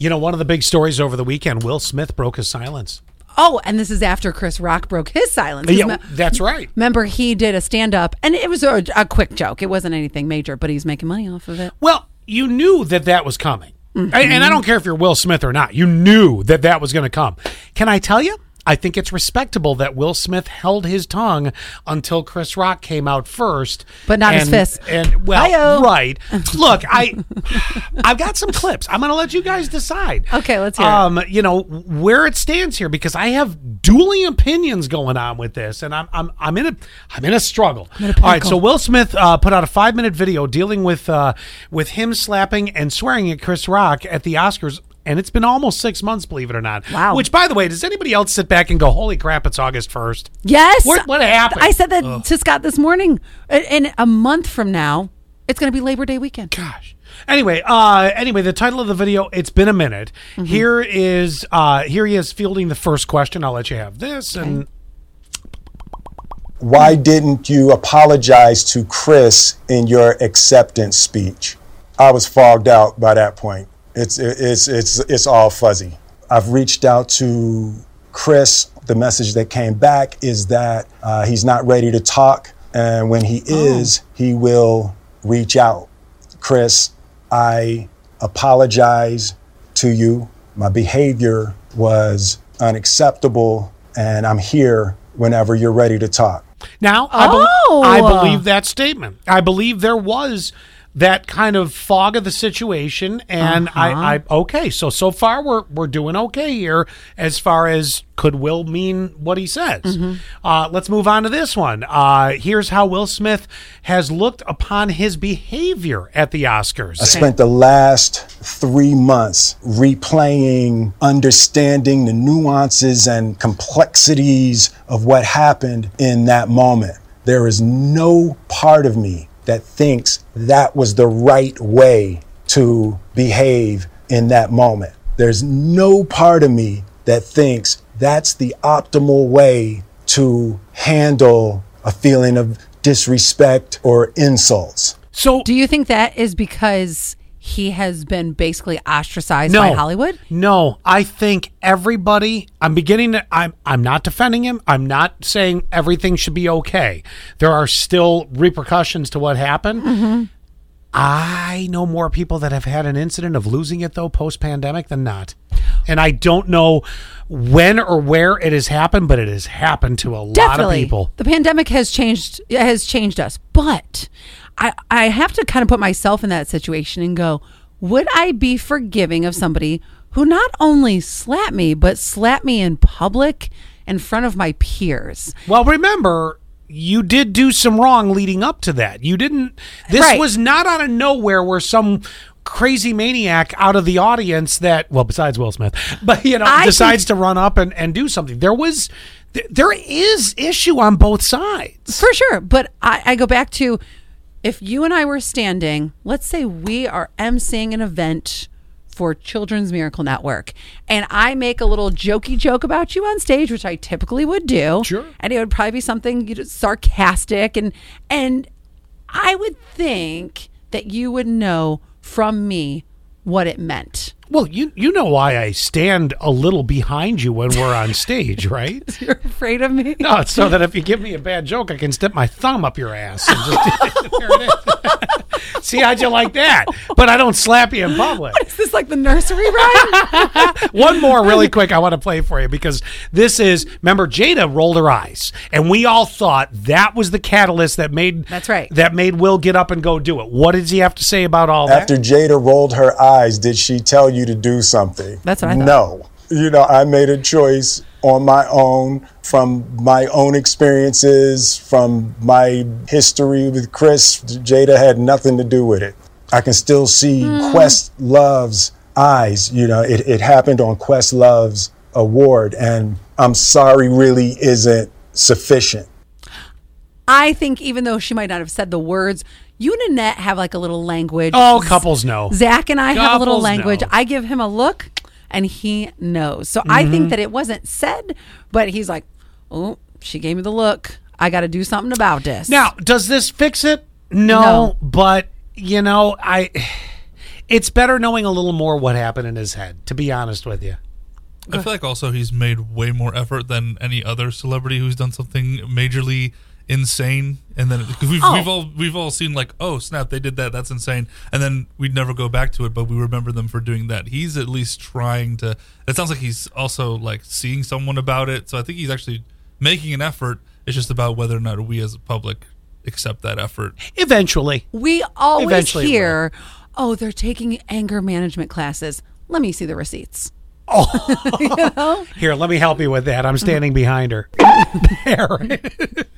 You know, one of the big stories over the weekend, Will Smith broke his silence. Oh, and this is after Chris Rock broke his silence. Yeah, me- that's right. Remember, he did a stand up, and it was a, a quick joke. It wasn't anything major, but he's making money off of it. Well, you knew that that was coming. Mm-hmm. And- And I don't care if you're Will Smith or not. You knew that that was going to come. Can I tell you? I think it's respectable that Will Smith held his tongue until Chris Rock came out first, But not his fist. And well, Hi-yo. right. Look, I, I've got some clips. I'm going to let you guys decide. Okay, let's hear it. Um, you know where it stands here because I have dueling opinions going on with this, and I'm I'm I'm in a I'm in a struggle. in a All right, so Will Smith uh, put out a five minute video dealing with uh, with him slapping and swearing at Chris Rock at the Oscars. And it's been almost six months, believe it or not. Wow. Which, by the way, does anybody else sit back and go, "Holy crap, it's August 1st? Yes. What- what happened? I said that to Scott this morning. A- And a month from now, it's going to be Labor Day weekend. Gosh. Anyway, uh, anyway, the title of the video. It's been a minute. Mm-hmm. Here is uh, here he is fielding the first question. I'll let you have this, and Why didn't you apologize to Chris in your acceptance speech? I was fogged out by that point. It's it's it's it's all fuzzy. I've reached out to Chris. The message that came back is that uh, he's not ready to talk, and when he is, he will reach out. Chris, I apologize to you. My behavior was unacceptable, and I'm here whenever you're ready to talk. Now, I, bel- Oh. I believe that statement. I believe there was that kind of fog of the situation, and I, I okay. So so far we're we're doing okay here as far as could Will mean what he says. Uh, let's move on to this one. Uh, here's how Will Smith has looked upon his behavior at the Oscars. I spent the last three months replaying, understanding the nuances and complexities of what happened in that moment. There is no part of me that thinks that was the right way to behave in that moment. There's no part of me that thinks that's the optimal way to handle a feeling of disrespect or insults. So Do you think that is because he has been basically ostracized no, by Hollywood? No, I think everybody. I'm beginning to. I'm. I'm not defending him. I'm not saying everything should be okay. There are still repercussions to what happened. Mm-hmm. I know more people that have had an incident of losing it though post pandemic than not, and I don't know when or where it has happened, but it has happened to a lot of people. The pandemic has changed has changed us. But I I have to kind of put myself in that situation and go, would I be forgiving of somebody who not only slapped me, but slapped me in public in front of my peers? Well, remember, you did do some wrong leading up to that. You didn't. This Right. was not out of nowhere where some crazy maniac out of the audience that, well, besides Will Smith, but you know, I decides to run up and, and do something. There was, there is issue on both sides. For sure. But I, I go back to if you and I were standing, let's say we are emceeing an event for Children's Miracle Network, and I make a little jokey joke about you on stage, which I typically would do. Sure. And it would probably be something you know, sarcastic and and I would think that you would know from me what it meant. Well, you you know why I stand a little behind you when we're on stage, right? You're afraid of me? No, it's so that if you give me a bad joke, I can step my thumb up your ass. And just, there it is. See how'd you like that? But I don't slap you in public. Is this like the nursery rhyme? One more really quick I want to play for you because this is remember Jada rolled her eyes and we all thought that was the catalyst that made That's right. that made Will get up and go do it. What does he have to say about all After that? After Jada rolled her eyes, did she tell you to do something? That's what I thought. No. You know, I made a choice on my own from my own experiences, from my history with Chris. Jada had nothing to do with it. I can still see hmm. Questlove's eyes. You know, it, it happened on Questlove's award, and I'm sorry really isn't sufficient. I think even though she might not have said the words, you and Annette have like a little language. Oh, couples know. Zach and I have a little language. know. I give him a look and he knows. So I Mm-hmm. think that it wasn't said, but he's like, oh, she gave me the look. I got to do something about this. Now, does this fix it? No, No. but you know, I it's better knowing a little more what happened in his head. To be honest with you, I feel like also he's made way more effort than any other celebrity who's done something majorly insane, and then because we've Oh. we've all we've all seen like, oh snap, they did that, that's insane, and then we'd never go back to it, but we remember them for doing that. He's at least trying to. It sounds like he's also like seeing someone about it, so I think he's actually making an effort. It's just about whether or not we as a public accept that effort. eventually. We always Eventually hear, "Oh, they're taking anger management classes." Let me see the receipts. Oh here, let me help you with that. I'm standing behind her. there.